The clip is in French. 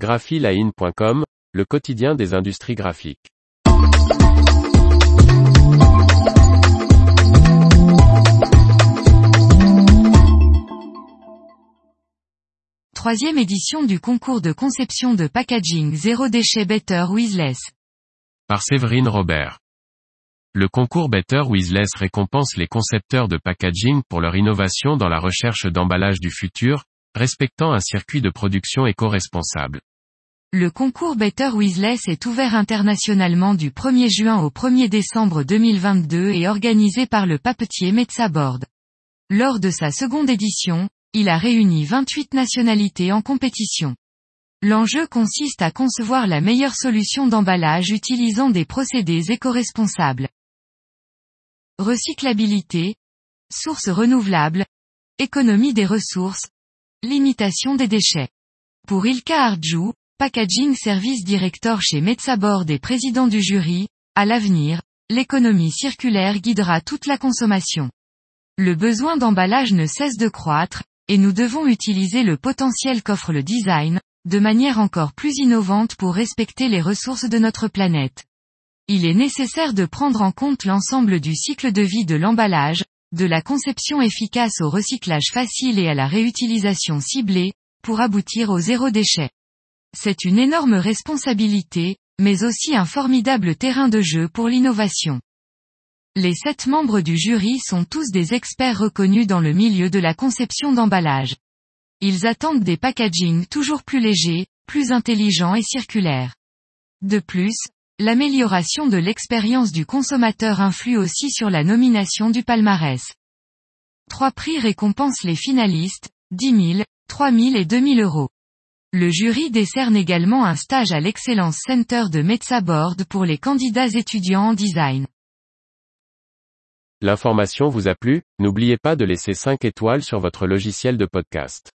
graphiline.com, le quotidien des industries graphiques. Troisième édition du concours de conception de packaging zéro déchet Better with Less. Par Séverine Robert. Le concours Better with Less récompense les concepteurs de packaging pour leur innovation dans la recherche d'emballage du futur, respectant un circuit de production éco-responsable. Le concours Better with Less est ouvert internationalement du 1er juin au 1er décembre 2022 et organisé par le papetier Metsa Board. Lors de sa seconde édition, il a réuni 28 nationalités en compétition. L'enjeu consiste à concevoir la meilleure solution d'emballage utilisant des procédés éco-responsables. Recyclabilité, sources renouvelables, économie des ressources, limitation des déchets. Pour Ilka Arjou, Packaging Service Director chez Metsabord et président du jury, à l'avenir, l'économie circulaire guidera toute la consommation. Le besoin d'emballage ne cesse de croître, et nous devons utiliser le potentiel qu'offre le design, de manière encore plus innovante pour respecter les ressources de notre planète. Il est nécessaire de prendre en compte l'ensemble du cycle de vie de l'emballage, de la conception efficace au recyclage facile et à la réutilisation ciblée, pour aboutir au zéro déchet. C'est une énorme responsabilité, mais aussi un formidable terrain de jeu pour l'innovation. Les sept membres du jury sont tous des experts reconnus dans le milieu de la conception d'emballage. Ils attendent des packagings toujours plus légers, plus intelligents et circulaires. De plus, l'amélioration de l'expérience du consommateur influe aussi sur la nomination du palmarès. Trois prix récompensent les finalistes, 10 000, 3 000 et 2 000 euros. Le jury décerne également un stage à l'Excellence Center de Metsa Board pour les candidats étudiants en design. L'information vous a plu, n'oubliez pas de laisser 5 étoiles sur votre logiciel de podcast.